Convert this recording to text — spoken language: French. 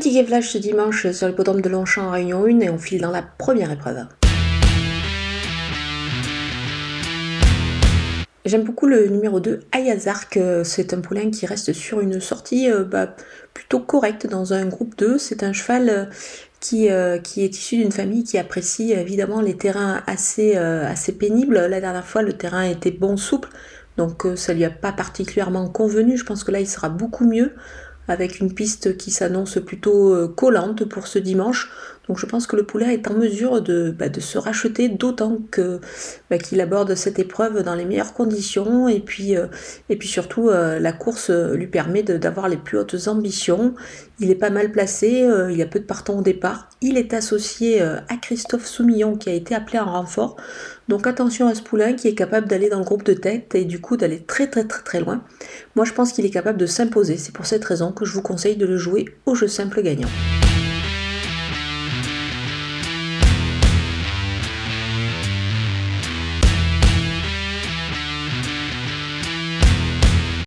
ticket flash ce dimanche sur le l'hippodrome de Longchamp en Réunion 1 et on file dans la première épreuve. J'aime beaucoup le numéro 2, Ayazark. C'est un poulain qui reste sur une sortie euh, bah, plutôt correcte dans un groupe 2. C'est un cheval euh, qui, euh, qui est issu d'une famille qui apprécie évidemment les terrains assez, assez pénibles. La dernière fois, le terrain était bon, souple, donc ça lui a pas particulièrement convenu. Je pense que là, il sera beaucoup mieux avec une piste qui s'annonce plutôt collante pour ce dimanche. Donc je pense que le poulet est en mesure de, bah, se racheter, d'autant bah, qu'il aborde cette épreuve dans les meilleures conditions. Et puis, euh, surtout, euh, la course lui permet d'avoir les plus hautes ambitions. Il est pas mal placé, euh, il y a peu de partants au départ. Il est associé à Christophe Soumillon qui a été appelé en renfort. Donc attention à ce poulain qui est capable d'aller dans le groupe de tête et du coup d'aller très très très très loin. Moi je pense qu'il est capable de s'imposer. C'est pour cette raison que je vous conseille de le jouer au jeu simple gagnant.